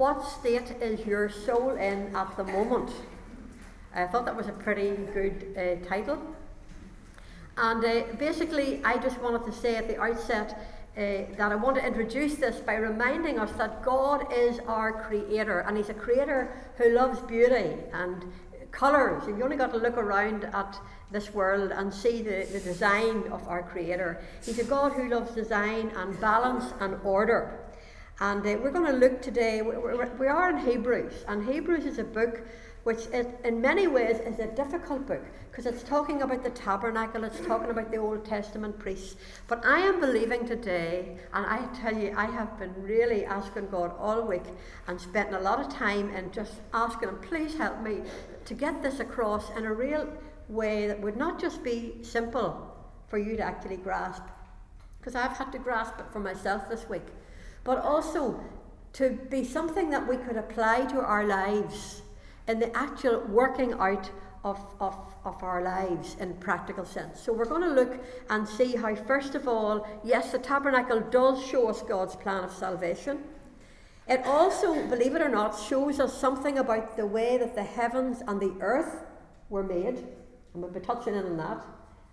What state is your soul in at the moment? I thought that was a pretty good uh, title. And uh, basically, I just wanted to say at the outset uh, that I want to introduce this by reminding us that God is our creator, and He's a creator who loves beauty and colours. You've only got to look around at this world and see the, the design of our creator. He's a God who loves design and balance and order. And uh, we're going to look today, we're, we are in Hebrews, and Hebrews is a book which is, in many ways is a difficult book because it's talking about the tabernacle, it's talking about the Old Testament priests. But I am believing today, and I tell you, I have been really asking God all week and spending a lot of time and just asking Him, please help me to get this across in a real way that would not just be simple for you to actually grasp, because I've had to grasp it for myself this week, but also to be something that we could apply to our lives in the actual working out of, of, of our lives in practical sense. So we're going to look and see how, first of all, yes, the tabernacle does show us God's plan of salvation. It also, believe it or not, shows us something about the way that the heavens and the earth were made. And we'll be touching in on that.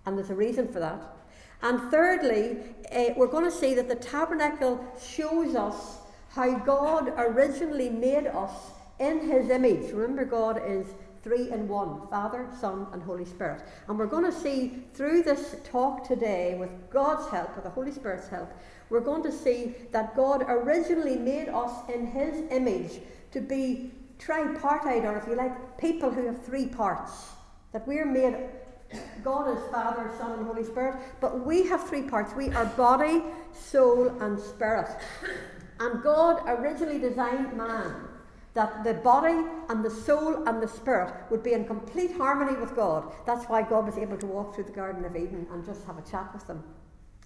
And there's a reason for that. And thirdly, uh, we're going to see that the tabernacle shows us how God originally made us in his image. Remember, God is three in one Father, Son, and Holy Spirit. And we're going to see through this talk today, with God's help, with the Holy Spirit's help, we're going to see that God originally made us in his image to be tripartite, or if you like, people who have three parts. That we're made, God is Father, Son, and Holy Spirit, but we have three parts. We are body, soul, and spirit. And God originally designed man that the body and the soul and the spirit would be in complete harmony with God. That's why God was able to walk through the Garden of Eden and just have a chat with them.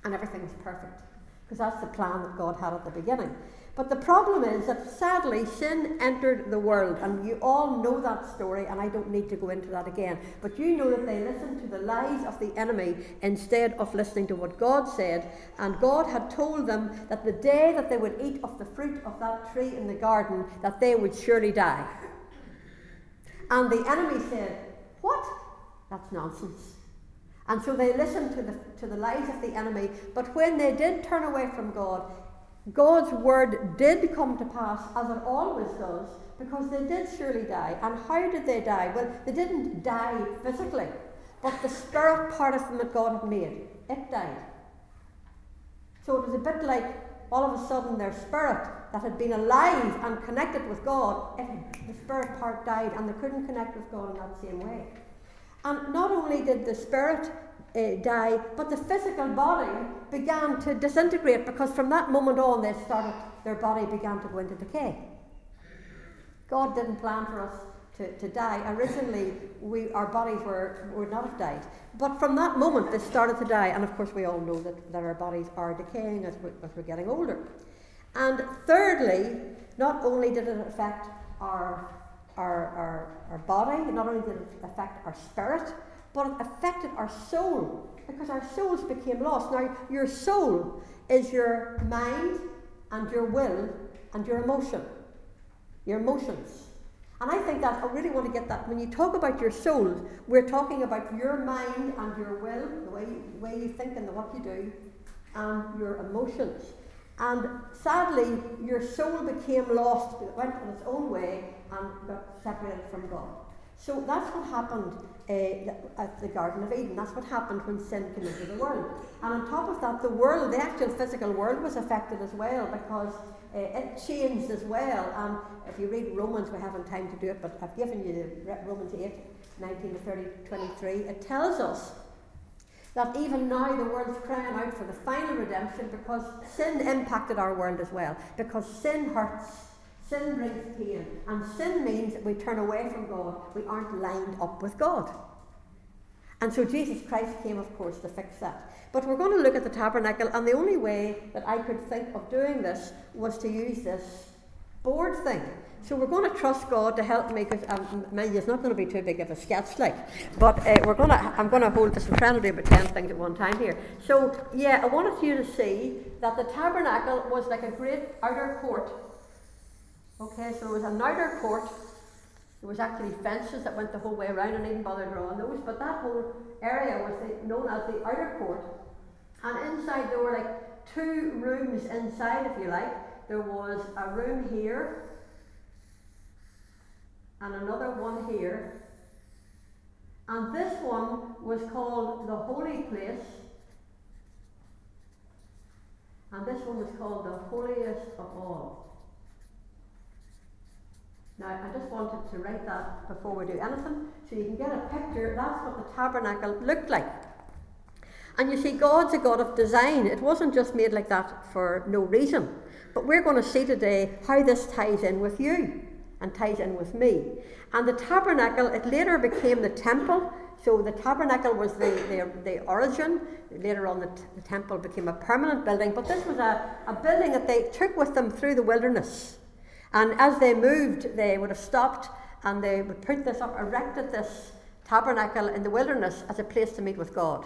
And everything's perfect. Because that's the plan that God had at the beginning. But the problem is that sadly sin entered the world, and you all know that story, and I don't need to go into that again. But you know that they listened to the lies of the enemy instead of listening to what God said, and God had told them that the day that they would eat of the fruit of that tree in the garden, that they would surely die. And the enemy said, What? That's nonsense. And so they listened to the, to the lies of the enemy, but when they did turn away from God, God's word did come to pass as it always does because they did surely die. And how did they die? Well, they didn't die physically, but the spirit part of them that God had made, it died. So it was a bit like all of a sudden their spirit that had been alive and connected with God, it, the spirit part died and they couldn't connect with God in that same way. And not only did the spirit uh, die, but the physical body began to disintegrate because from that moment on they started, their body began to go into decay. God didn't plan for us to, to die. Originally, we, our bodies were, would not have died. But from that moment, they started to die. And of course, we all know that, that our bodies are decaying as, we, as we're getting older. And thirdly, not only did it affect our, our, our, our body, not only did it affect our spirit, but it affected our soul because our souls became lost. Now, your soul is your mind and your will and your emotion, your emotions. And I think that I really want to get that. When you talk about your soul, we're talking about your mind and your will, the way the way you think and the what you do, and your emotions. And sadly, your soul became lost, it went on its own way and got separated from God. So that's what happened uh, at the Garden of Eden. That's what happened when sin came into the world. And on top of that, the world, the actual physical world, was affected as well because uh, it changed as well. And if you read Romans, we haven't time to do it, but I've given you Romans 8 19 to 30, 23. It tells us that even now the world's crying out for the final redemption because sin impacted our world as well. Because sin hurts Sin brings pain, and sin means that we turn away from God. We aren't lined up with God. And so Jesus Christ came, of course, to fix that. But we're going to look at the tabernacle, and the only way that I could think of doing this was to use this board thing. So we're going to trust God to help me because um, it's not going to be too big of a sketch, like. But uh, we're going to. I'm going to hold this. I'm trying to do about ten things at one time here. So yeah, I wanted you to see that the tabernacle was like a great outer court Okay, so there was an outer court. There was actually fences that went the whole way around, and even bother drawing those. But that whole area was the, known as the outer court. And inside there were like two rooms inside, if you like. There was a room here, and another one here. And this one was called the Holy Place. And this one was called the Holiest of All. Now, I just wanted to write that before we do anything, so you can get a picture. That's what the tabernacle looked like. And you see, God's a God of design. It wasn't just made like that for no reason. But we're going to see today how this ties in with you and ties in with me. And the tabernacle, it later became the temple. So the tabernacle was the, the, the origin. Later on, the, t- the temple became a permanent building. But this was a, a building that they took with them through the wilderness. And as they moved, they would have stopped and they would put this up, erected this tabernacle in the wilderness as a place to meet with God.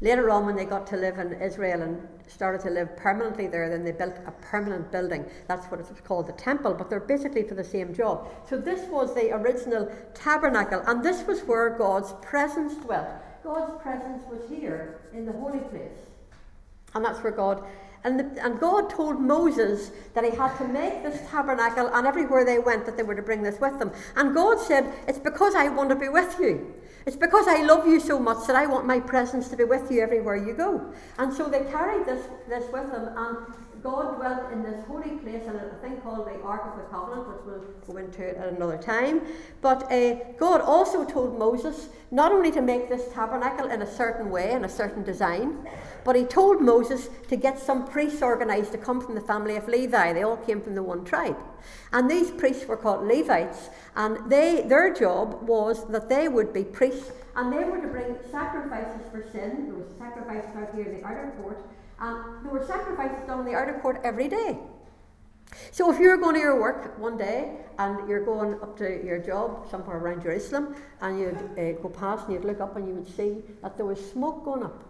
Later on, when they got to live in Israel and started to live permanently there, then they built a permanent building. That's what it's called the temple, but they're basically for the same job. So, this was the original tabernacle, and this was where God's presence dwelt. God's presence was here in the holy place. And that's where God and, the, and God told Moses that he had to make this tabernacle, and everywhere they went, that they were to bring this with them. And God said, It's because I want to be with you. It's because I love you so much that I want my presence to be with you everywhere you go. And so they carried this, this with them, and God dwelt in this holy place and a thing called the Ark of the Covenant, which we'll go into at another time. But uh, God also told Moses not only to make this tabernacle in a certain way, in a certain design, but he told Moses to get some priests organised to come from the family of Levi. They all came from the one tribe. And these priests were called Levites, and they, their job was that they would be priests, and they were to bring sacrifices for sin. There was sacrifices out here in the outer court, there were sacrifices done in the outer court every day. So if you're going to your work one day and you're going up to your job somewhere around Jerusalem, and you'd uh, go past and you'd look up and you would see that there was smoke going up,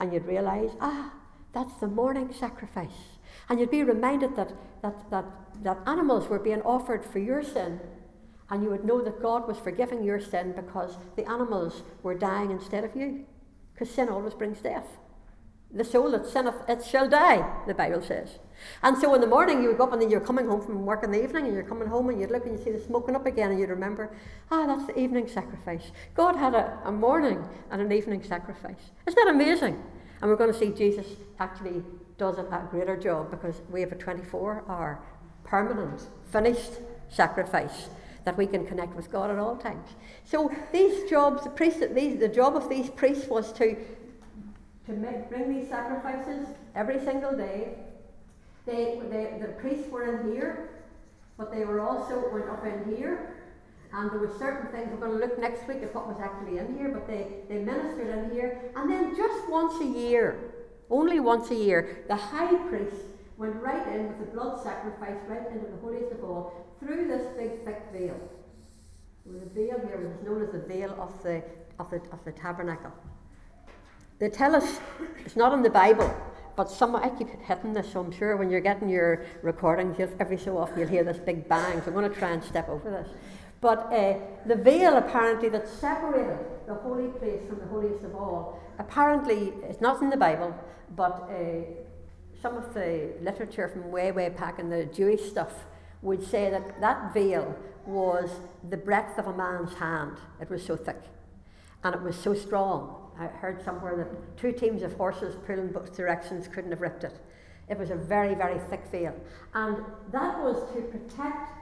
and you'd realise, ah, that's the morning sacrifice. And you'd be reminded that, that, that, that animals were being offered for your sin. And you would know that God was forgiving your sin because the animals were dying instead of you. Because sin always brings death. The soul that sinneth, it shall die, the Bible says. And so in the morning you would go up and then you're coming home from work in the evening and you're coming home and you'd look and you see the smoking up again and you'd remember, ah, that's the evening sacrifice. God had a, a morning and an evening sacrifice. Isn't that amazing? And we're going to see Jesus actually does a greater job because we have a 24 hour permanent, finished sacrifice that we can connect with God at all times. So these jobs, the priest, these, the job of these priests was to to make, bring these sacrifices every single day. They, they, the priests were in here, but they were also went up in here. And there were certain things, we're going to look next week at what was actually in here, but they, they ministered in here. And then just once a year, only once a year, the high priest went right in with the blood sacrifice right into the holiest of all through this big thick veil. The veil here was known as the veil of the, of the, of the tabernacle. They tell us it's not in the Bible, but some I keep hitting this, so I'm sure when you're getting your recordings, just every so often you'll hear this big bang. So I'm going to try and step over this. But uh, the veil, apparently, that separated the holy place from the holiest of all, apparently, it's not in the Bible, but uh, some of the literature from way, way back in the Jewish stuff would say that that veil was the breadth of a man's hand. It was so thick and it was so strong I heard somewhere that two teams of horses pulling both directions couldn't have ripped it. It was a very, very thick veil. And that was to protect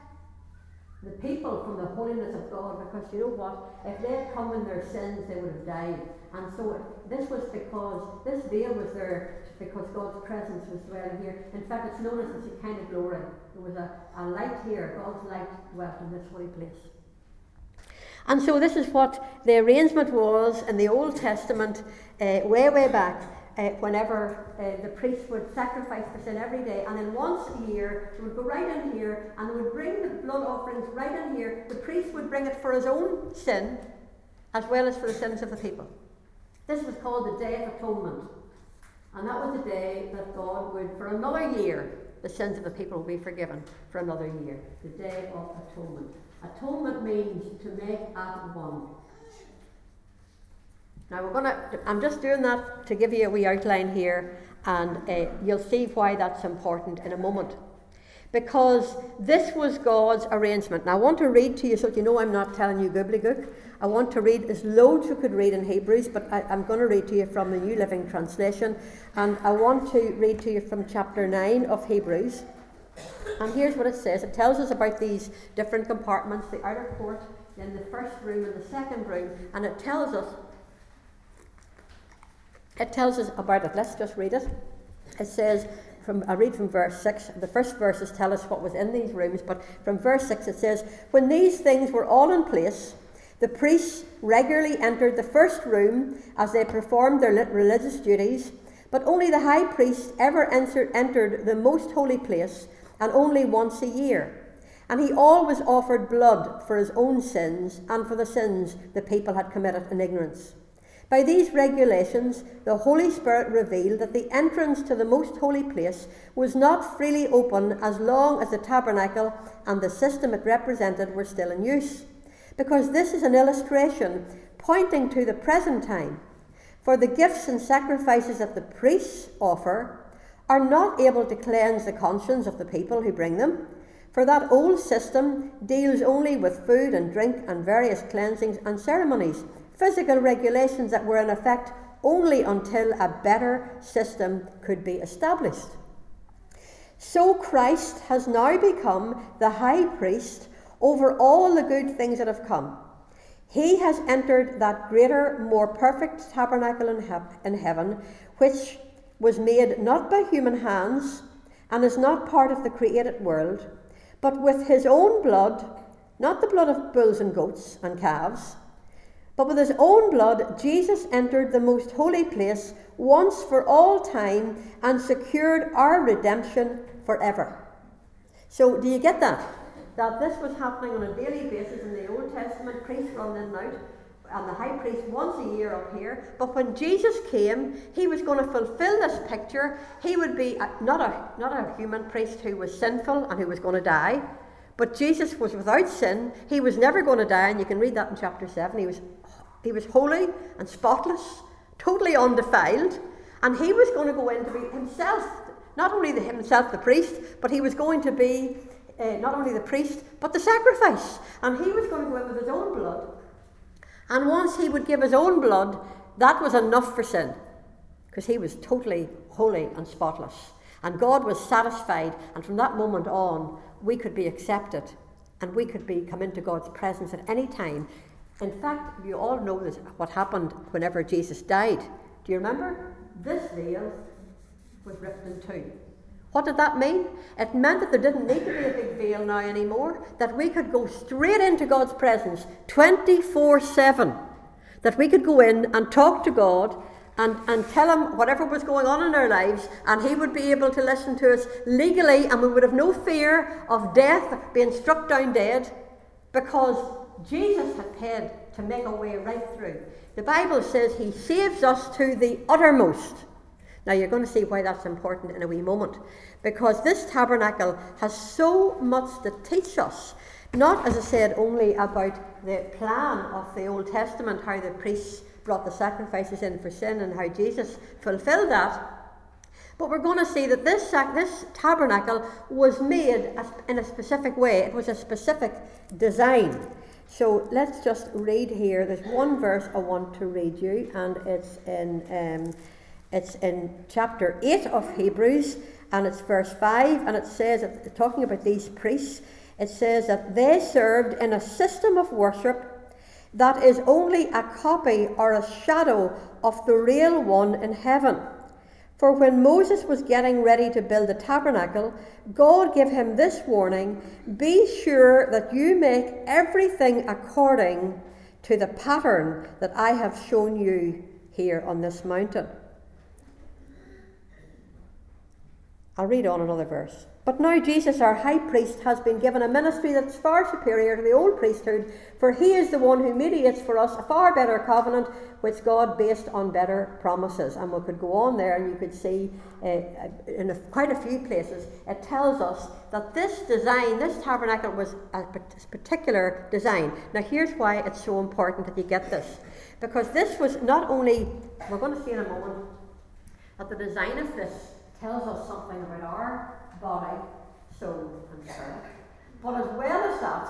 the people from the holiness of God because you know what? If they had come in their sins, they would have died. And so this was because this veil was there because God's presence was dwelling here. In fact, it's known as the Shekinah glory. There was a, a light here, God's light dwelt in this holy place. And so this is what the arrangement was in the Old Testament, uh, way, way back, uh, whenever uh, the priest would sacrifice for sin every day. And then once a year, they would go right in here and would bring the blood offerings right in here. The priest would bring it for his own sin as well as for the sins of the people. This was called the Day of Atonement. And that was the day that God would, for another year, the sins of the people will be forgiven for another year. The Day of Atonement. Atonement means to make at one. Now we're to, I'm just doing that to give you a wee outline here, and uh, you'll see why that's important in a moment. Because this was God's arrangement. Now I want to read to you so you know I'm not telling you gobbledygook. I want to read, there's loads you could read in Hebrews, but I, I'm going to read to you from the New Living Translation. And I want to read to you from chapter 9 of Hebrews. And here's what it says it tells us about these different compartments the outer court, then the first room, and the second room. And it tells us it tells us about it. Let's just read it. It says, from, I read from verse 6. The first verses tell us what was in these rooms, but from verse 6 it says, When these things were all in place, the priests regularly entered the first room as they performed their religious duties, but only the high priest ever entered the most holy place, and only once a year. And he always offered blood for his own sins and for the sins the people had committed in ignorance. By these regulations, the Holy Spirit revealed that the entrance to the most holy place was not freely open as long as the tabernacle and the system it represented were still in use, because this is an illustration pointing to the present time. For the gifts and sacrifices that the priests offer are not able to cleanse the conscience of the people who bring them. For that old system deals only with food and drink and various cleansings and ceremonies physical regulations that were in effect only until a better system could be established. So Christ has now become the high priest over all the good things that have come. He has entered that greater, more perfect tabernacle in, he- in heaven, which was made not by human hands and is not part of the created world, but with his own blood, not the blood of bulls and goats and calves but with his own blood, Jesus entered the most holy place once for all time and secured our redemption forever. So, do you get that? That this was happening on a daily basis in the Old Testament, priests running in and out, and the high priest once a year up here. But when Jesus came, he was going to fulfill this picture. He would be a, not, a, not a human priest who was sinful and who was going to die. But Jesus was without sin. He was never going to die, and you can read that in chapter 7. He was he was holy and spotless, totally undefiled, and he was going to go in to be himself, not only the, himself the priest, but he was going to be uh, not only the priest, but the sacrifice. And he was going to go in with his own blood. And once he would give his own blood, that was enough for sin, because he was totally holy and spotless. And God was satisfied, and from that moment on, we could be accepted and we could be come into God's presence at any time in fact, you all know this, what happened whenever Jesus died. Do you remember? This veil was ripped in two. What did that mean? It meant that there didn't need to be a big veil now anymore, that we could go straight into God's presence 24 7. That we could go in and talk to God and, and tell him whatever was going on in our lives, and he would be able to listen to us legally, and we would have no fear of death, being struck down dead, because Jesus had paid to make a way right through. The Bible says he saves us to the uttermost. Now, you're going to see why that's important in a wee moment. Because this tabernacle has so much to teach us. Not, as I said, only about the plan of the Old Testament, how the priests brought the sacrifices in for sin and how Jesus fulfilled that. But we're going to see that this, this tabernacle was made in a specific way. It was a specific design. So let's just read here. There's one verse I want to read you, and it's in um, it's in chapter eight of Hebrews, and it's verse five, and it says, talking about these priests, it says that they served in a system of worship that is only a copy or a shadow of the real one in heaven. For when Moses was getting ready to build the tabernacle, God gave him this warning Be sure that you make everything according to the pattern that I have shown you here on this mountain. I'll read on another verse. But now Jesus, our high priest, has been given a ministry that's far superior to the old priesthood, for he is the one who mediates for us a far better covenant, which God based on better promises. And we could go on there and you could see uh, in a, quite a few places, it tells us that this design, this tabernacle, was a particular design. Now, here's why it's so important that you get this. Because this was not only, we're going to see in a moment, that the design of this tells us something about our body, soul, and spirit. But as well as that,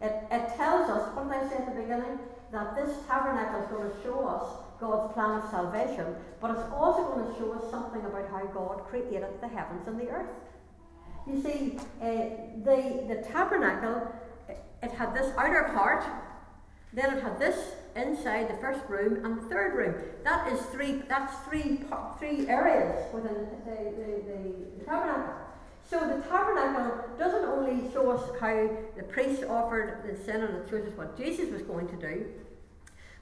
it, it tells us, what did I say at the beginning? That this tabernacle is going to show us God's plan of salvation, but it's also going to show us something about how God created the heavens and the earth. You see, uh, the, the tabernacle, it had this outer part, then it had this inside the first room and the third room. That is three. That's three three areas within the, the, the, tabernacle. So the tabernacle doesn't only show us how the priests offered the sin and it shows us what Jesus was going to do,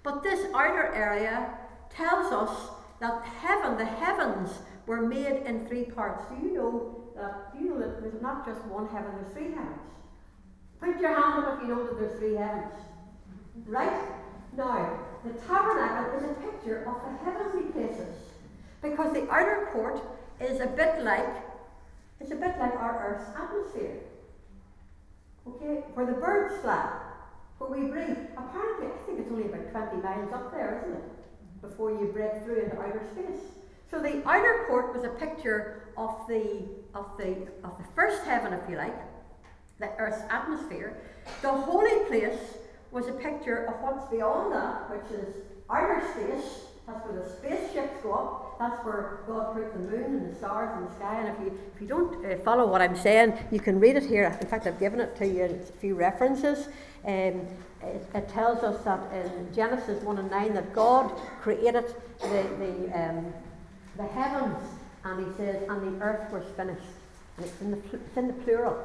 but this outer area tells us that heaven, the heavens, were made in three parts. Do you know that? Do you know that there's not just one heaven? There's three heavens. Put your hand up if you know that there's three heavens. Right now, the tabernacle is a picture of the heavenly places because the outer court is a bit like it's a bit like our Earth's atmosphere. Okay, where the birds fly, where we breathe. Apparently, I think it's only about 20 miles up there, isn't it? Before you break through into outer space. So the outer court was a picture of the of the of the first heaven, if you like, the Earth's atmosphere. The holy place was a picture of what's beyond that, which is outer space. That's where the spaceships go up. That's where God put the moon and the stars and the sky. And if you, if you don't uh, follow what I'm saying, you can read it here. In fact, I've given it to you in a few references. Um, it, it, tells us that in Genesis 1 and 9 that God created the, the, um, the heavens, and he says, and the earth was finished. And it's in the, it's in the plural.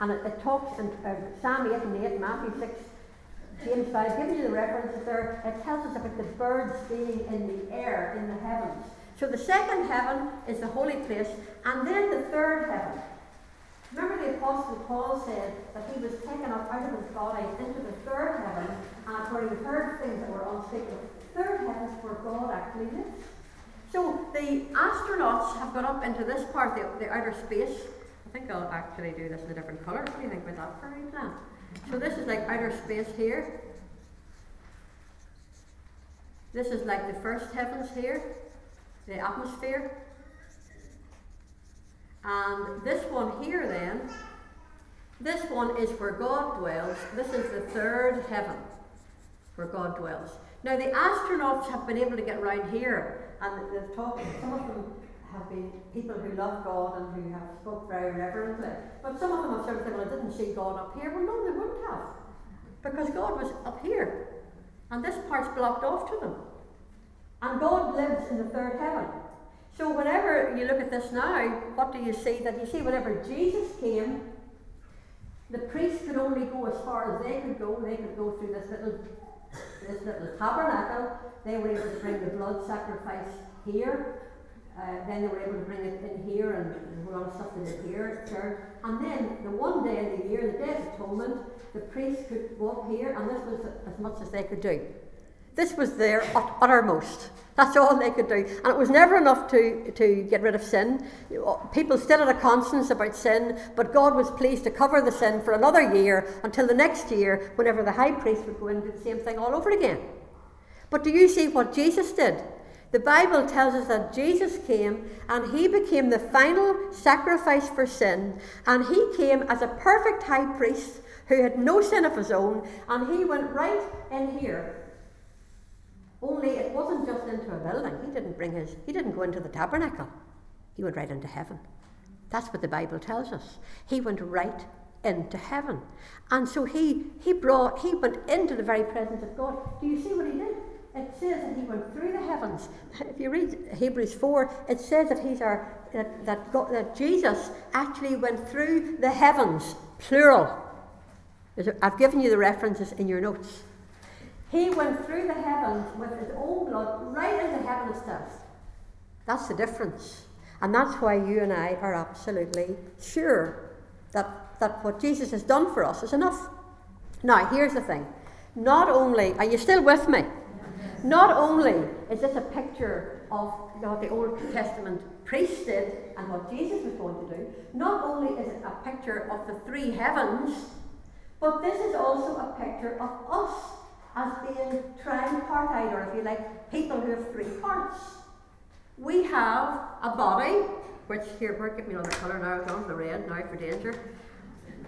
And it, it talks in uh, Psalm 8 and 8, Matthew 6, James 5, giving you the references there, it tells us about the birds being in the air, in the heavens. So the second heaven is the holy place, and then the third heaven. Remember the Apostle Paul said that he was taken up out of his body into the third heaven, and where he heard things that were unspeakable. Third heaven is where God actually lives. So the astronauts have got up into this part, the, the outer space. I think I'll actually do this in a different colour. What do you think about that for a plan? So this is like outer space here. This is like the first heavens here, the atmosphere. And this one here, then, this one is where God dwells. This is the third heaven where God dwells. Now, the astronauts have been able to get around here, and they've talked, some of them have been people who love God and who have spoke very reverently. But some of them have sort of said, well, I didn't see God up here. Well, no, they wouldn't have. Because God was up here. And this part's blocked off to them. And God lives in the third heaven. So whenever you look at this now, what do you see? That you see whenever Jesus came, the priests could only go as far as they could go. They could go through this little this little tabernacle. They were able to bring the blood sacrifice here. Uh, then they were able to bring it in here and, and stuff in it here church. And then the one day in the year, the Day of Atonement, the priests could up here and this was as much as they could do. This was their uttermost. That's all they could do. And it was never enough to, to get rid of sin. People still had a conscience about sin, but God was pleased to cover the sin for another year until the next year, whenever the high priest would go in and do the same thing all over again. But do you see what Jesus did? The Bible tells us that Jesus came and he became the final sacrifice for sin, and he came as a perfect high priest who had no sin of his own, and he went right in here. Only it wasn't just into a building. He didn't bring his he didn't go into the tabernacle. He went right into heaven. That's what the Bible tells us. He went right into heaven. And so he he brought he went into the very presence of God. Do you see what he did? It says that he went through the heavens. If you read Hebrews 4, it says that he's our that, that, God, that Jesus actually went through the heavens, plural. I've given you the references in your notes. He went through the heavens with his own blood right into heaven itself. That's the difference. And that's why you and I are absolutely sure that, that what Jesus has done for us is enough. Now, here's the thing. Not only, are you still with me? Not only is this a picture of what the Old Testament priests did and what Jesus was going to do, not only is it a picture of the three heavens, but this is also a picture of us as being tripartite, or if you like, people who have three parts. We have a body, which here, Bert, give me another colour now, I've gone the red now for danger.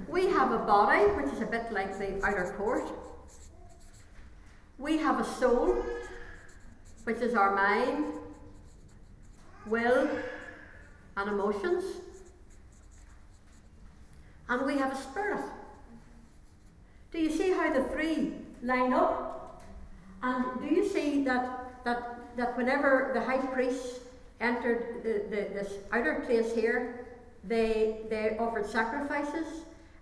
We have a body, which is a bit like the outer court. We have a soul, which is our mind, will, and emotions. And we have a spirit. Do you see how the three line up? And do you see that, that, that whenever the high priests entered the, the, this outer place here, they, they offered sacrifices.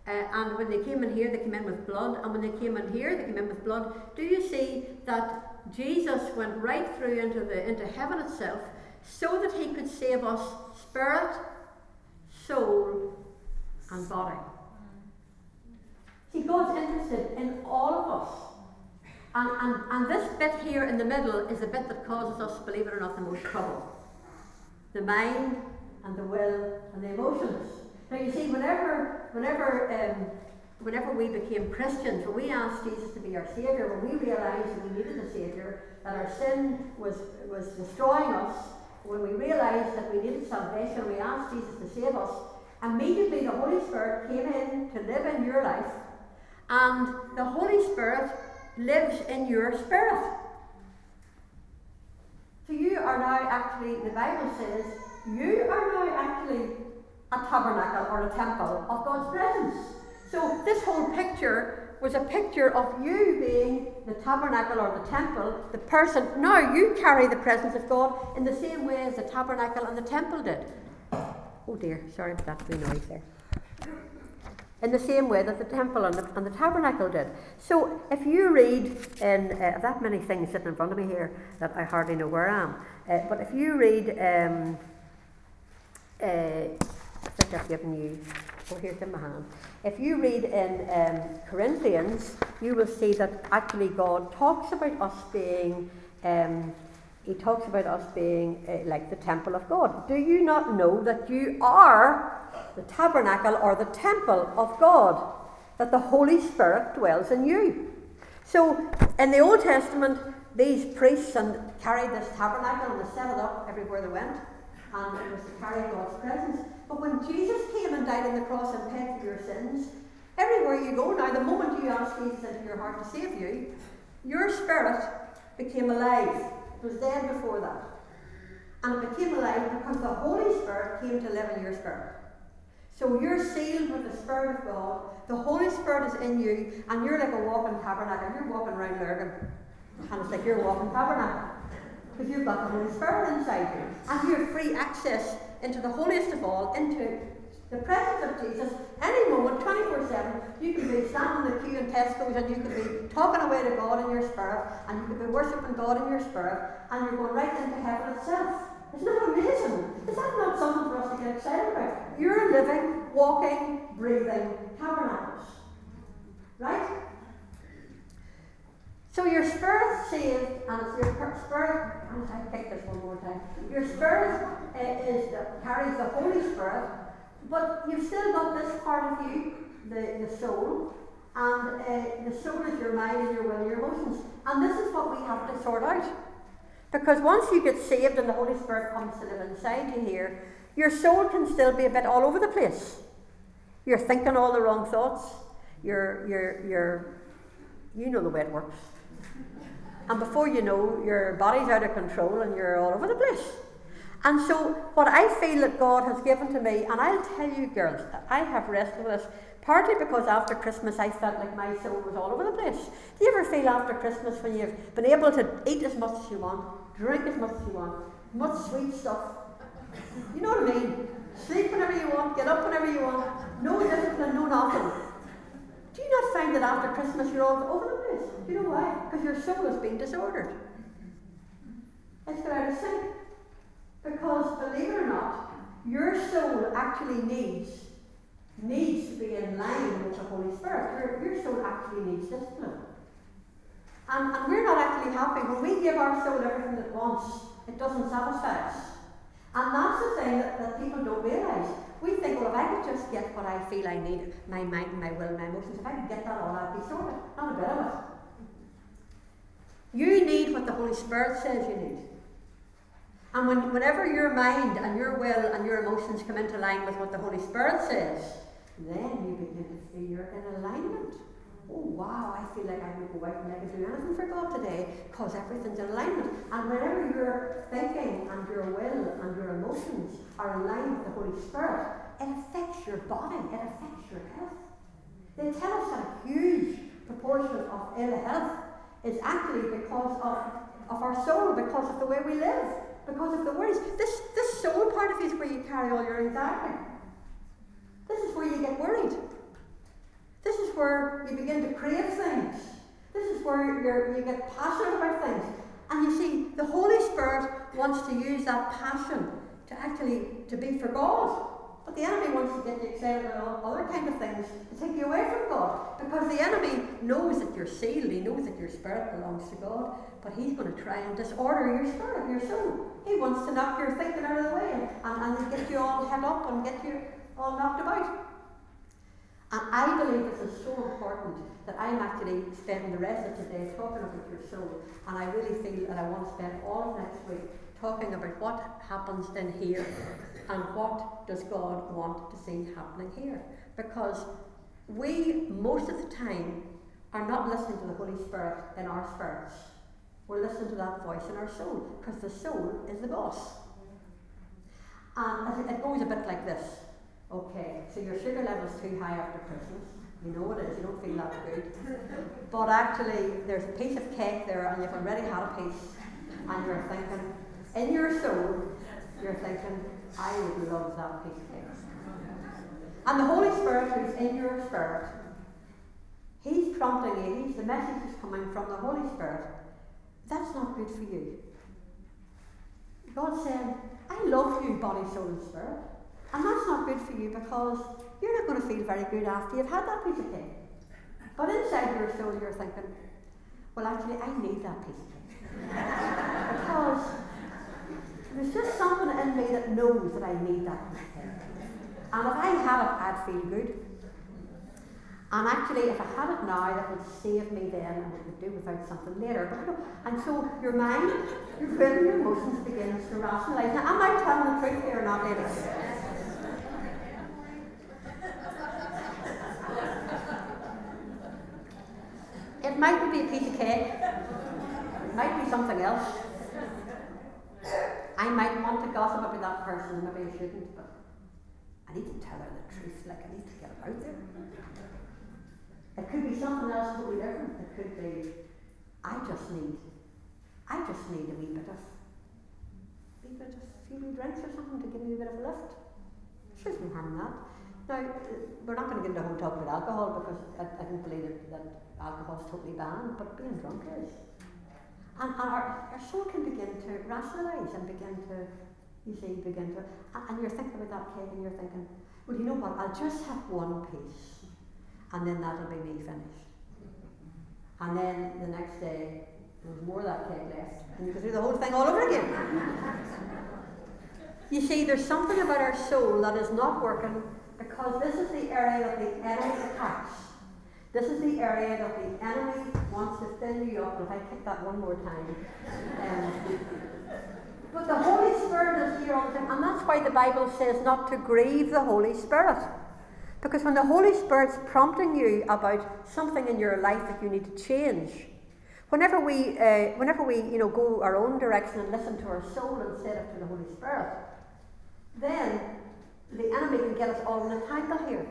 Uh, and when they came in here, they came in with blood. And when they came in here, they came in with blood. Do you see that Jesus went right through into, the, into heaven itself so that he could save us spirit, soul, and body? See, God's interested in all of us. And, and, and this bit here in the middle is the bit that causes us, believe it or not, the most trouble. The mind and the will and the emotions. Now you see, whenever, whenever, um, whenever we became Christians, when we asked Jesus to be our Saviour, when we realised that we needed a Saviour, that our sin was, was destroying us, when we realised that we needed salvation, we asked Jesus to save us, immediately the Holy Spirit came in to live in your life and the Holy Spirit lives in your spirit. So you are now actually, the Bible says, you are now actually a tabernacle or a temple of God's presence. So this whole picture was a picture of you being the tabernacle or the temple, the person. Now you carry the presence of God in the same way as the tabernacle and the temple did. Oh dear, sorry for that wee noise there in the same way that the temple and the, and the tabernacle did. So if you read in uh, that many things sitting in front of me here that I hardly know where I am, uh, but if you read, um, uh, I think I've given you. Here's. If you read in um, Corinthians, you will see that actually God talks about us being. Um, he talks about us being uh, like the temple of God. Do you not know that you are the tabernacle or the temple of God, that the Holy Spirit dwells in you. So, in the Old Testament, these priests and carried this tabernacle and they set it up everywhere they went, and it was to carry God's presence. But when Jesus came and died on the cross and paid for your sins, everywhere you go now, the moment you ask Jesus into your heart to save you, your spirit became alive. It was dead before that. And it became alive because the Holy Spirit came to live in your spirit. So you're sealed with the Spirit of God. The Holy Spirit is in you, and you're like a walking tabernacle. You're walking around Lurgan, and it's like you're walking tabernacle. Because you've got the Holy Spirit inside you. And you have free access into the holiest of all, into the presence of Jesus. Any moment, 24 7, you can be standing in the queue in Tesco's and you can be talking away to God in your spirit, and you can be worshipping God in your spirit, and you're going right into heaven itself. Isn't that amazing? Is that not something for us to get excited about? You're living, walking, breathing tabernacles. Right? So your spirit's saved, and it's your spirit. I'm pick this one more time. Your spirit is the, carries the Holy Spirit, but you've still got this part of you, the, the soul, and uh, the soul is your mind and your will and your emotions. And this is what we have to sort out. Because once you get saved and the Holy Spirit comes to live inside you here, your soul can still be a bit all over the place. You're thinking all the wrong thoughts. You're, you're, you're, you know the way it works. And before you know, your body's out of control and you're all over the place. And so, what I feel that God has given to me, and I'll tell you, girls, I have wrestled with this partly because after Christmas I felt like my soul was all over the place. Do you ever feel after Christmas when you've been able to eat as much as you want, drink as much as you want, much sweet stuff. You know what I mean? Sleep whenever you want, get up whenever you want, no discipline, no nothing. Do you not find that after Christmas you're all over the place? Do you know why? Because your soul has been disordered. It's got out of sync. Because, believe it or not, your soul actually needs needs to be in line with the Holy Spirit. Your, your soul actually needs discipline. And, and we're not actually happy. When we give our soul everything it wants, it doesn't satisfy us. And that's the thing that, that people don't realise. We think, well, if I could just get what I feel I need, my mind, my will, my emotions, if I could get that all, I'd be sorted. Not a bit of it. You need what the Holy Spirit says you need. And when, whenever your mind and your will and your emotions come into line with what the Holy Spirit says, then you begin to feel you're in alignment. Oh wow, I feel like I would go out and I could do anything for God today because everything's in alignment. And whenever your thinking and your will and your emotions are aligned with the Holy Spirit, it affects your body, it affects your health. They tell us that a huge proportion of ill health is actually because of, of our soul, because of the way we live, because of the worries. This, this soul part of you is where you carry all your anxiety. This is where you get worried. This is where you begin to crave things. This is where you you get passionate about things. And you see, the Holy Spirit wants to use that passion to actually to be for God. But the enemy wants to get you excited about all other kind of things to take you away from God. Because the enemy knows that you're sealed, he knows that your spirit belongs to God, but he's going to try and disorder your spirit, your soul. He wants to knock your thinking out of the way and, and, and get you all head up and get you all knocked about. And I believe this is so important that I'm actually spending the rest of today talking about your soul. And I really feel that I want to spend all of next week talking about what happens in here and what does God want to see happening here. Because we, most of the time, are not listening to the Holy Spirit in our spirits. We're listening to that voice in our soul, because the soul is the boss. And it goes a bit like this. Okay, so your sugar level's too high after Christmas. You know it is, you don't feel that good. But actually, there's a piece of cake there, and you've already had a piece, and you're thinking, in your soul, you're thinking, I would love that piece of cake. And the Holy Spirit who's in your spirit, He's prompting you, he's, the message is coming from the Holy Spirit. That's not good for you. God's saying, I love you, body, soul, and spirit. And that's not good for you because you're not going to feel very good after you've had that piece of cake. But inside your soul, you're thinking, well, actually, I need that piece of cake. because there's just something in me that knows that I need that. And if I had it, I'd feel good. And actually, if I had it now, that would save me then, and I could do without something later. And so your mind, your will, your emotions begin to rationalise. Now, am I telling the truth here or not, ladies? It might be a piece of cake. It might be something else. I might want to gossip about that person, maybe I shouldn't, but I need to tell her the truth, like I need to get it out there. It could be something else totally different. It could be, I just need, I just need a wee bit of, a wee bit of few drinks or something to give me a bit of a lift. There's no harm that. Now, uh, we're not going to get into a whole talk about alcohol because I, I don't believe that, that alcohol is totally banned, but being drunk is. And, our, our soul can begin to rationalise and begin to, you see, begin to, and, and you're thinking about that cake and you're thinking, well, you know what, I'll just have one piece and then that'll be me finished. And then the next day, there's more of that cake left, and you can do the whole thing all over again. you see, there's something about our soul that is not working because this is the area that the enemy attacks. This is the area that the enemy wants to fill you up. If I kick that one more time. Um, but the Holy Spirit is here all the time, and that's why the Bible says not to grieve the Holy Spirit. Because when the Holy Spirit's prompting you about something in your life that you need to change, whenever we, uh, whenever we you know, go our own direction and listen to our soul instead of to the Holy Spirit, then the enemy can get us all in a tangle here.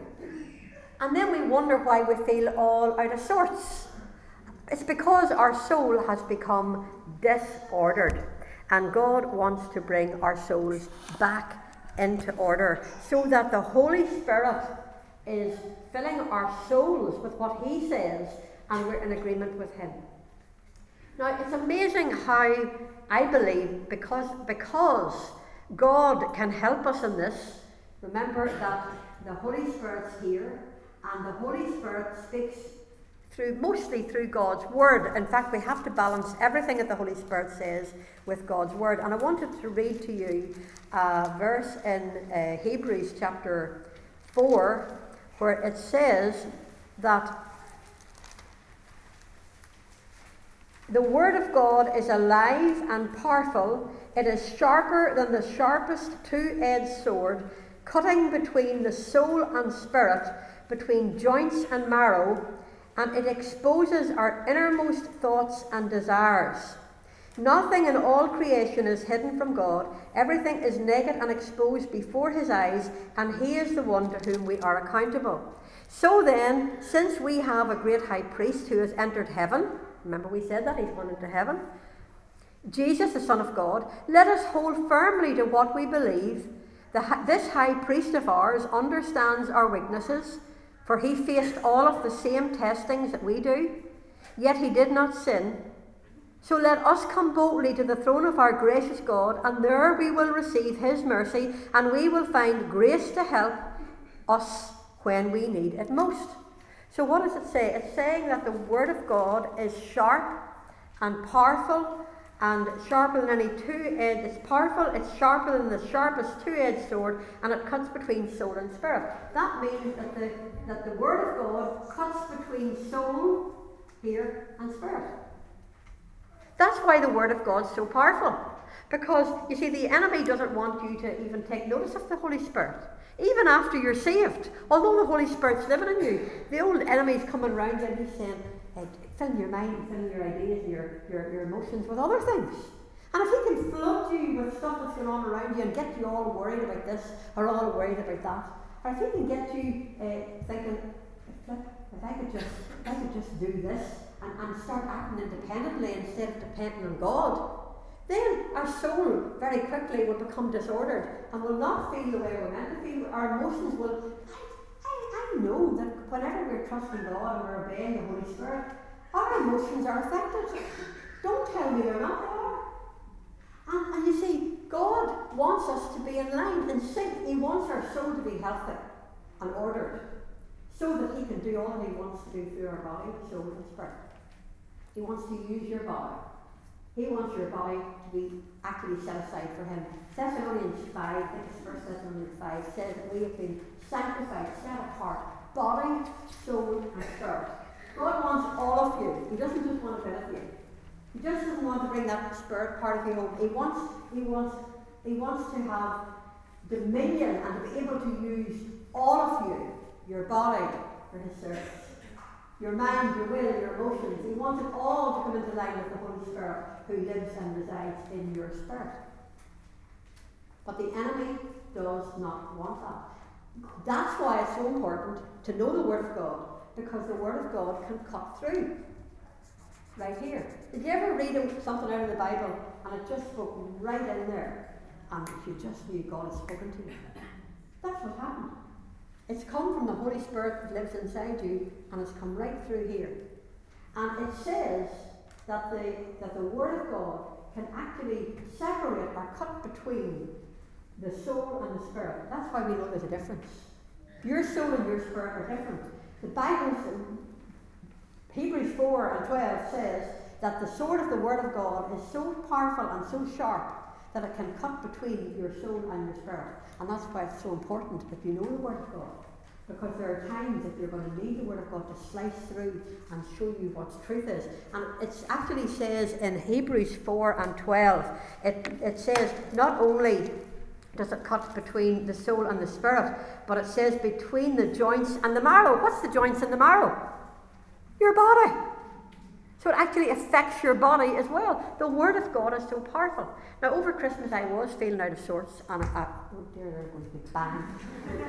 And then we wonder why we feel all out of sorts. It's because our soul has become disordered. And God wants to bring our souls back into order so that the Holy Spirit is filling our souls with what He says and we're in agreement with Him. Now, it's amazing how I believe because, because God can help us in this. Remember that the Holy Spirit's here, and the Holy Spirit speaks through mostly through God's word. In fact, we have to balance everything that the Holy Spirit says with God's word. And I wanted to read to you a verse in uh, Hebrews chapter 4 where it says that the word of God is alive and powerful. It is sharper than the sharpest two-edged sword, cutting between the soul and spirit, between joints and marrow and it exposes our innermost thoughts and desires. Nothing in all creation is hidden from God. Everything is naked and exposed before His eyes, and He is the one to whom we are accountable. So then, since we have a great high priest who has entered heaven, remember we said that he's gone into heaven, Jesus, the Son of God, let us hold firmly to what we believe. The, this high priest of ours understands our weaknesses for he faced all of the same testings that we do, yet he did not sin. So let us come boldly to the throne of our gracious God, and there we will receive his mercy, and we will find grace to help us when we need it most. So, what does it say? It's saying that the Word of God is sharp and powerful and sharper than any two-edged. Sword, it's powerful. It's sharper than the sharpest two-edged sword, and it cuts between soul and spirit. That means that the that the Word of God cuts between soul here and spirit. That's why the Word of God's so powerful. Because you see, the enemy doesn't want you to even take notice of the Holy Spirit. Even after you're saved, although the Holy Spirit's living in you, the old enemy's coming around and he's saying, hey, fill your mind, fill your ideas, your, your, your emotions with other things. And if he can flood you with stuff that's going on around you and get you all worried about this or all worried about that, or if he can get you uh, thinking, if, if I could just, if I could just do this and, and start acting independently instead of depending on God, then our soul very quickly will become disordered and will not feel the way we're meant to feel. Our emotions will. I, know that whenever we're trusting God and we're obeying the Holy Spirit, our emotions are affected. Don't tell me they're not, they are. And, and you see, God wants us to be in line and sync. He wants our soul to be healthy and ordered so that He can do all that He wants to do through our body, soul, and spirit. He wants to use your body. He wants your body to be actually set aside for Him. Thessalonians 5, I think it's 1 Thessalonians 5, says that we have been sanctified, set apart, body, soul, and spirit. God wants all of you. He doesn't just want a bit of you. He just doesn't want to bring that spirit part of you home. He wants, he wants, he wants to have dominion and to be able to use all of you, your body, for his service. Your mind, your will, your emotions. He wants it all to come into line with the Holy Spirit who lives and resides in your spirit. But the enemy does not want that. That's why it's so important to know the Word of God, because the Word of God can cut through right here. Did you ever read something out of the Bible and it just spoke right in there and you just knew God had spoken to you? That's what happened. It's come from the Holy Spirit that lives inside you and it's come right through here. And it says that the, that the Word of God can actually separate or cut between the soul and the spirit. That's why we know there's a difference. Your soul and your spirit are different. The Bible Hebrews 4 and 12 says that the sword of the Word of God is so powerful and so sharp that it can cut between your soul and your spirit. And that's why it's so important that you know the Word of God. Because there are times that you're going to need the Word of God to slice through and show you what truth is. And it actually says in Hebrews 4 and 12, it, it says not only does it cut between the soul and the spirit, but it says between the joints and the marrow. What's the joints and the marrow? your body. So it actually affects your body as well. The Word of God is so powerful. Now, over Christmas, I was feeling out of sorts, and I, oh dear, they're going to be.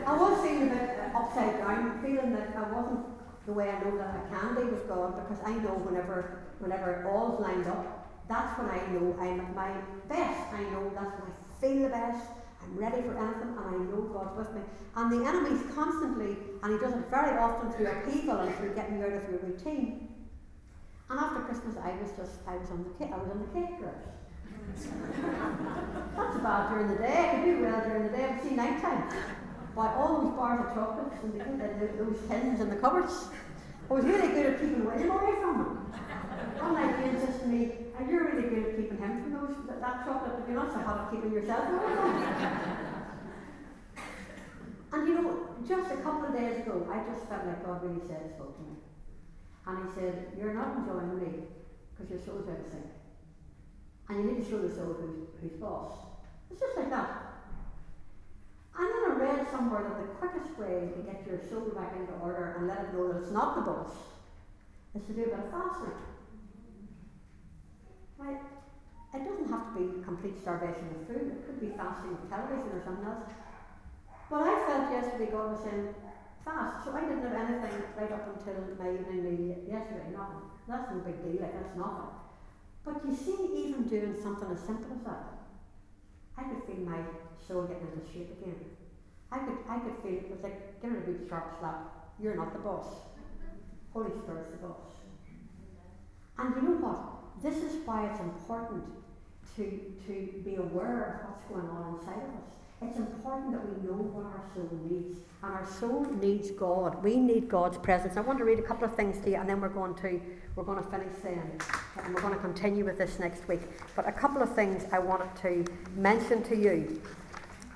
I was feeling a bit upside down, feeling that I wasn't the way I know that I can be with God, because I know whenever, whenever all's lined up, that's when I know I'm at my best. I know that's when I feel the best. I'm ready for anything and I know God's with me. And the enemy's constantly, and he does it very often through upheaval and through getting you out of your routine. And after Christmas, I was just, I was on the cake, I was on the cake course. That's bad during the day. I could do well during the day, but see night time. Buy all those bars of chocolates and, the, and those tins in the cupboards. I was really good at keeping William away from them. Ian says to me, and you're really good at keeping him from those, that, that chocolate, but you're not so hot at keeping yourself And you know, just a couple of days ago, I just felt like God really said, spoke to me. And he said, You're not enjoying me because your soul's out of sync. And you need to show the soul who's, who's boss. It's just like that. And then I read somewhere that the quickest way to get your soul back into order and let it know that it's not the boss is to do a bit of fasting. It doesn't have to be complete starvation of food. It could be fasting of television or something else. But I felt yesterday God was saying, fast. So I didn't have anything right up until my evening meal yesterday, nothing. That's no big deal, like that's nothing. But you see, even doing something as simple as that, I could feel my soul getting into shape again. I could, I could feel it was like giving a big sharp slap. You're not the boss. Holy Spirit's the boss. And you know what? This is why it's important to, to be aware of what's going on inside of us. It's important that we know what our soul needs. And our soul needs God. We need God's presence. I want to read a couple of things to you and then we're going to we're going to finish then. And we're going to continue with this next week. But a couple of things I wanted to mention to you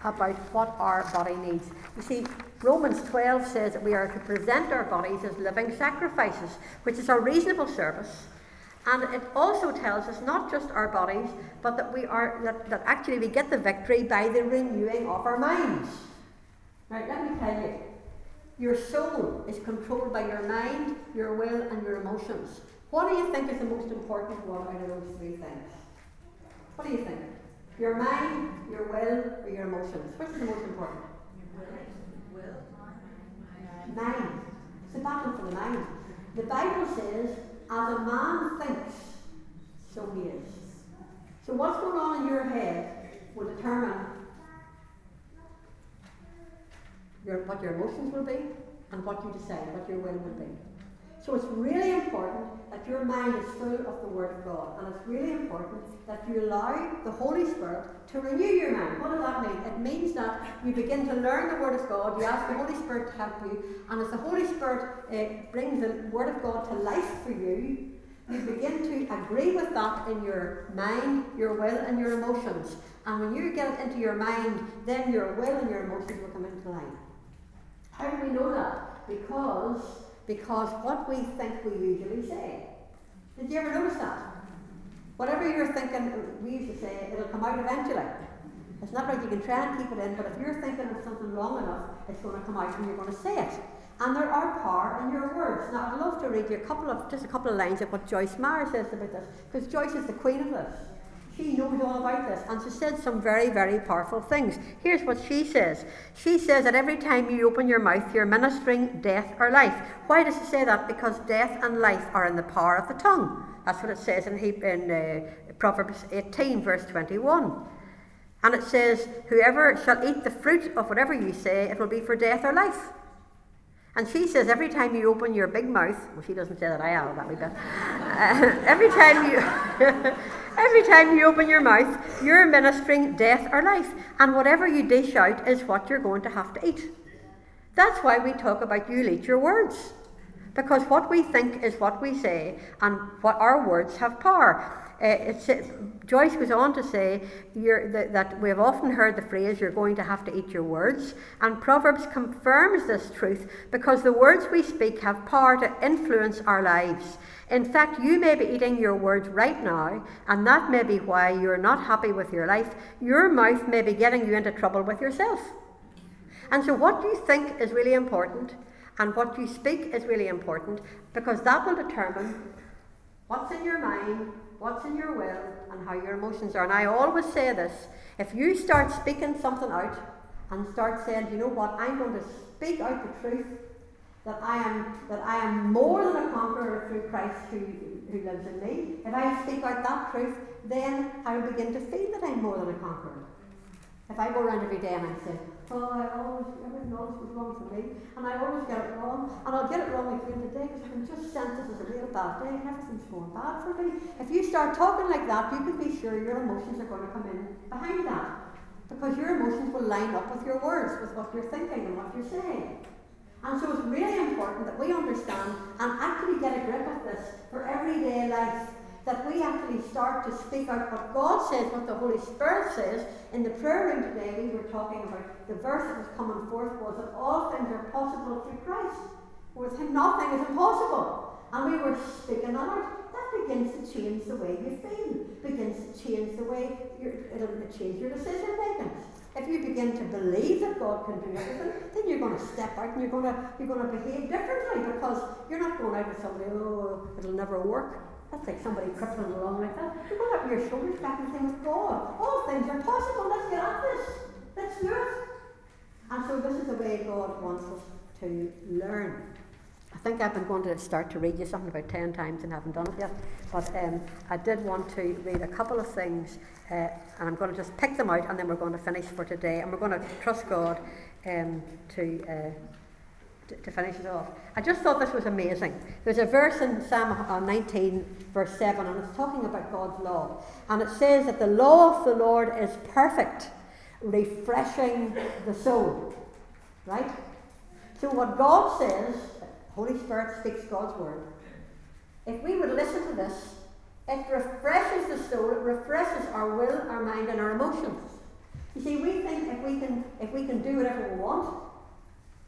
about what our body needs. You see, Romans 12 says that we are to present our bodies as living sacrifices, which is a reasonable service. And it also tells us not just our bodies, but that we are that, that actually we get the victory by the renewing of our minds. Right, let me tell you. Your soul is controlled by your mind, your will, and your emotions. What do you think is the most important one out of those three things? What do you think? Your mind, your will, or your emotions? Which is the most important? Your will. Mind. It's a battle for the mind. The Bible says as a man thinks, so he is. So what's going on in your head will determine your, what your emotions will be and what you decide, what your will will be. So it's really important that your mind is full of the Word of God, and it's really important that you allow the Holy Spirit to renew your mind. What does that mean? It means that you begin to learn the Word of God, you ask the Holy Spirit to help you, and as the Holy Spirit uh, brings the Word of God to life for you, you begin to agree with that in your mind, your will, and your emotions. And when you get it into your mind, then your will and your emotions will come into line. How do we know that? Because because what we think we usually say. Did you ever notice that? Whatever you're thinking, we used to say, it'll come out eventually. It's not like you can try and keep it in, but if you're thinking of something long enough, it's going to come out and you're going to say it. And there are power in your words. Now, I'd love to read you a couple of, just a couple of lines of what Joyce Meyer says about this, because Joyce is the queen of this. She knows all about this, and she said some very, very powerful things. Here's what she says She says that every time you open your mouth, you're ministering death or life. Why does she say that? Because death and life are in the power of the tongue. That's what it says in, in uh, Proverbs 18, verse 21. And it says, Whoever shall eat the fruit of whatever you say, it will be for death or life. And she says every time you open your big mouth, well, she doesn't say that I am that wee bit. Uh, every time you, every time you open your mouth, you're ministering death or life, and whatever you dish out is what you're going to have to eat. That's why we talk about you eat your words, because what we think is what we say, and what our words have power. Uh, Joyce goes on to say that, that we have often heard the phrase, you're going to have to eat your words. And Proverbs confirms this truth because the words we speak have power to influence our lives. In fact, you may be eating your words right now, and that may be why you're not happy with your life. Your mouth may be getting you into trouble with yourself. And so, what you think is really important, and what you speak is really important, because that will determine what's in your mind, what's in your will, and how your emotions are. And I always say this if you start speaking something out and start saying, you know what, I'm going to speak out the truth that I am that I am more than a conqueror through Christ who, who lives in me. If I speak out that truth, then I will begin to feel that I'm more than a conqueror. If I go around every day and I say, Oh, I always, everything always goes wrong for me, and I always get it wrong, and I'll get it wrong again today because I can just sense this is a real bad day, and everything's going bad for me. If you start talking like that, you can be sure your emotions are going to come in behind that. Because your emotions will line up with your words, with what you're thinking and what you're saying. And so it's really important that we understand and actually get a grip of this for everyday life that we actually start to speak out what God says, what the Holy Spirit says. In the prayer room today, we were talking about the verse that was coming forth was that all things are possible through Christ. With Him, nothing is impossible. And we were speaking that out. That begins to change the way you feel, begins to change the way it'll change your decision making. If you begin to believe that God can do everything, then you're going to step out and you're going to you're going to behave differently because you're not going out with somebody, oh, it'll never work. That's like somebody crippling along like that. You go up your shoulders back and say, with God, all things are possible. Let's get at this. Let's do it. And so this is the way God wants us to learn. I think I've been going to start to read you something about 10 times and haven't done it yet. But um, I did want to read a couple of things, uh, and I'm going to just pick them out, and then we're going to finish for today. And we're going to trust God um, to. Uh, to, to finish it off. I just thought this was amazing. There's a verse in Psalm uh, 19, verse 7, and it's talking about God's law. And it says that the law of the Lord is perfect, refreshing the soul. Right? So, what God says, Holy Spirit speaks God's word. If we would listen to this, it refreshes the soul, it refreshes our will, our mind, and our emotions. You see, we think if we can, if we can do whatever we want,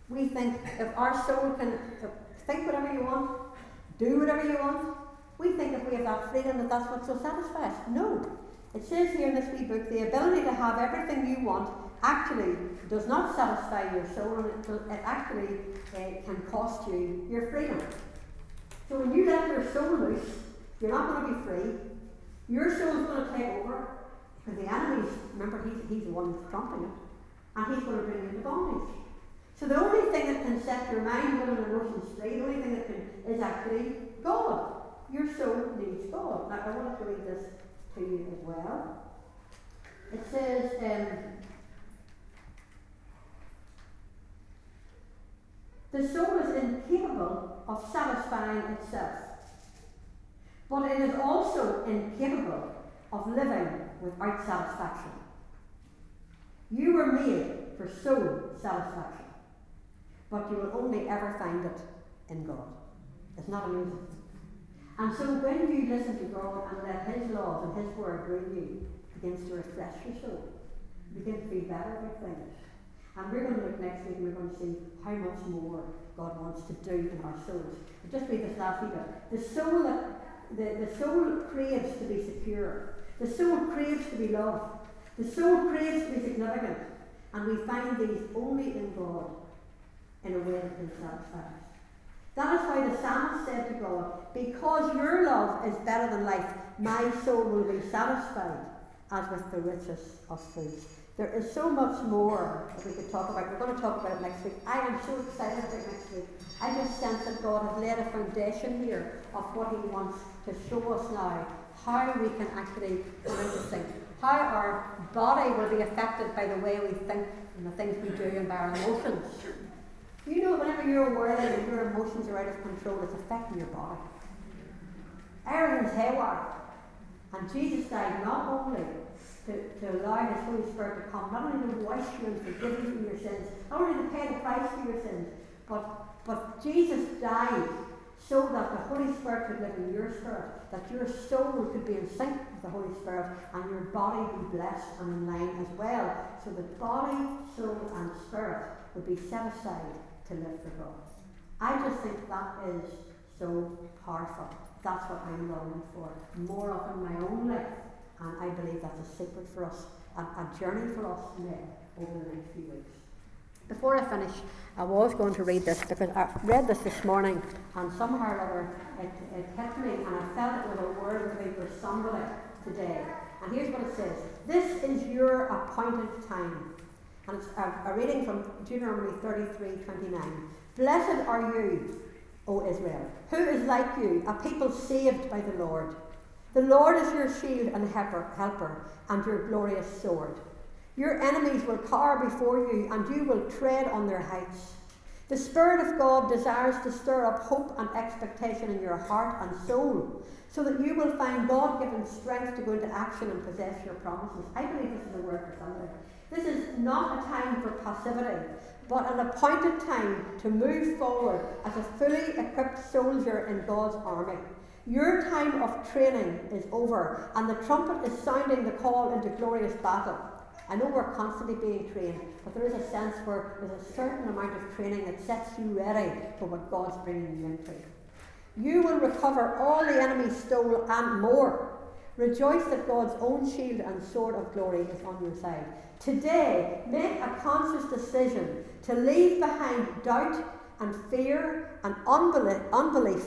we think if our soul can think whatever you want, do whatever you want, we think if we have that freedom that that's what will satisfy us. No. It says here in this wee book the ability to have everything you want actually does not satisfy your soul and it, it actually uh, can cost you your freedom. So when you let your soul loose, you're not going to be free. Your soul is going to take over because the enemy, remember, he's, he's the one that's trumping it, and he's going to bring you into bondage. So the only thing that can set your mind, will, and emotions free, the only thing that can is actually God. Your soul needs God. Now I want to read this to you as well. It says, um, the soul is incapable of satisfying itself, but it is also incapable of living without satisfaction. You were made for soul satisfaction but you will only ever find it in God. It's not in amazing. And so when you listen to God and let His laws and His word rule you, begins to refresh your soul. You begin to feel better about things. And we're going to look next week and we're going to see how much more God wants to do in our souls. But just read this last bit. The soul that the, the soul craves to be secure. The soul craves to be loved. The soul craves to be significant. And we find these only in God in a way that can satisfy us. That is why the psalmist said to God, Because your love is better than life, my soul will be satisfied as with the richest of foods. There is so much more that we could talk about. We're going to talk about it next week. I am so excited about next week. I just sense that God has laid a foundation here of what He wants to show us now, how we can actually come into think, how our body will be affected by the way we think and the things we do and by our emotions. You know, whenever you're aware that your emotions are out of control, it's affecting your body. Everything's haywire. And Jesus died not only to, to allow His Holy Spirit to come, not only to wash you and forgive you for your sins, not only to pay the price for your sins, but, but Jesus died so that the Holy Spirit could live in your spirit, that your soul could be in sync with the Holy Spirit, and your body be blessed and in line as well. So that body, soul, and spirit would be set aside to live for God. I just think that is so powerful. That's what I'm longing for. More of in my own life. And I believe that's a secret for us, a, a journey for us to make over the next few weeks. Before I finish, I was going to read this because I read this this morning and somehow or other it, it hit me and I felt it was a word maybe for somebody today. And here's what it says This is your appointed time. And it's a, a reading from Deuteronomy 33 29. Blessed are you, O Israel, who is like you, a people saved by the Lord. The Lord is your shield and helper, and your glorious sword. Your enemies will cower before you, and you will tread on their heights. The Spirit of God desires to stir up hope and expectation in your heart and soul, so that you will find God given strength to go into action and possess your promises. I believe this is a word for somebody. This is not a time for passivity, but an appointed time to move forward as a fully equipped soldier in God's army. Your time of training is over, and the trumpet is sounding the call into glorious battle. I know we're constantly being trained, but there is a sense where there's a certain amount of training that sets you ready for what God's bringing you into. You will recover all the enemy stole and more. Rejoice that God's own shield and sword of glory is on your side. Today, make a conscious decision to leave behind doubt and fear and unbelief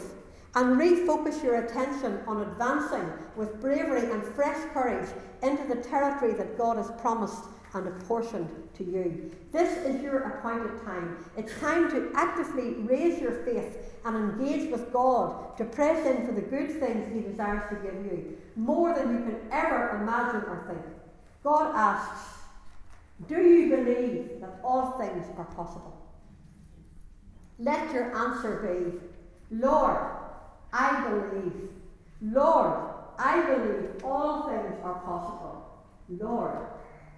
and refocus your attention on advancing with bravery and fresh courage into the territory that God has promised and apportioned to you. This is your appointed time. It's time to actively raise your faith and engage with God to press in for the good things He desires to give you, more than you can ever imagine or think. God asks, Do you believe that all things are possible? Let your answer be, Lord, I believe. Lord, I believe all things are possible. Lord,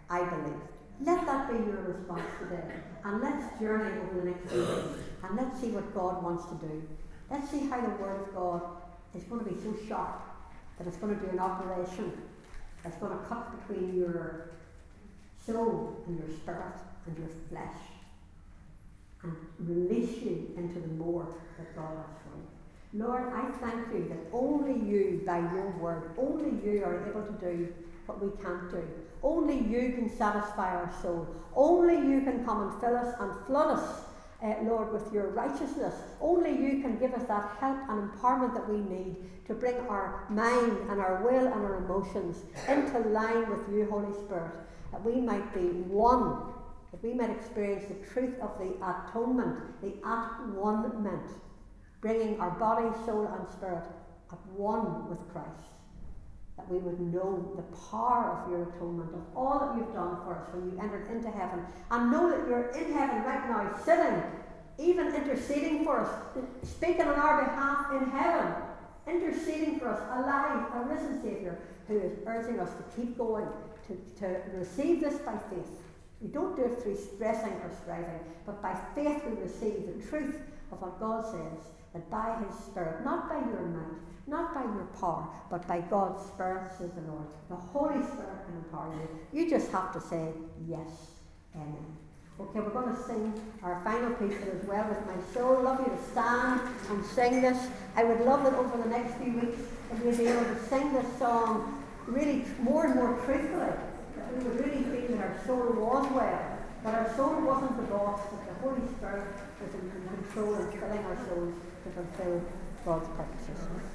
I believe. Let that be your response today. And let's journey over the next few days and let's see what God wants to do. Let's see how the Word of God is going to be so sharp that it's going to do an operation that's going to cut between your soul and your spirit and your flesh and release you into the more that God has for you. Lord, I thank you that only you, by your word, only you are able to do what we can't do. Only you can satisfy our soul. Only you can come and fill us and flood us, uh, Lord, with your righteousness. Only you can give us that help and empowerment that we need to bring our mind and our will and our emotions into line with you, Holy Spirit, that we might be one, that we might experience the truth of the atonement, the at one meant bringing our body, soul, and spirit at one with Christ. That we would know the power of your atonement, of all that you've done for us when you entered into heaven, and know that you're in heaven right now, sitting, even interceding for us, speaking on our behalf in heaven, interceding for us, alive, a risen Saviour who is urging us to keep going, to, to receive this by faith. We don't do it through stressing or striving, but by faith we receive the truth of what God says that by His Spirit, not by your might, not by your power, but by God's Spirit, says the Lord. The Holy Spirit can empower you. You just have to say yes. Amen. Okay, we're going to sing our final piece as well with my soul. Love you to stand and sing this. I would love that over the next few weeks if you'd be able to sing this song really more and more truthfully. That we would really feel that our soul was well, that our soul wasn't the boss, that the Holy Spirit was in control and filling our souls to fulfill God's purposes.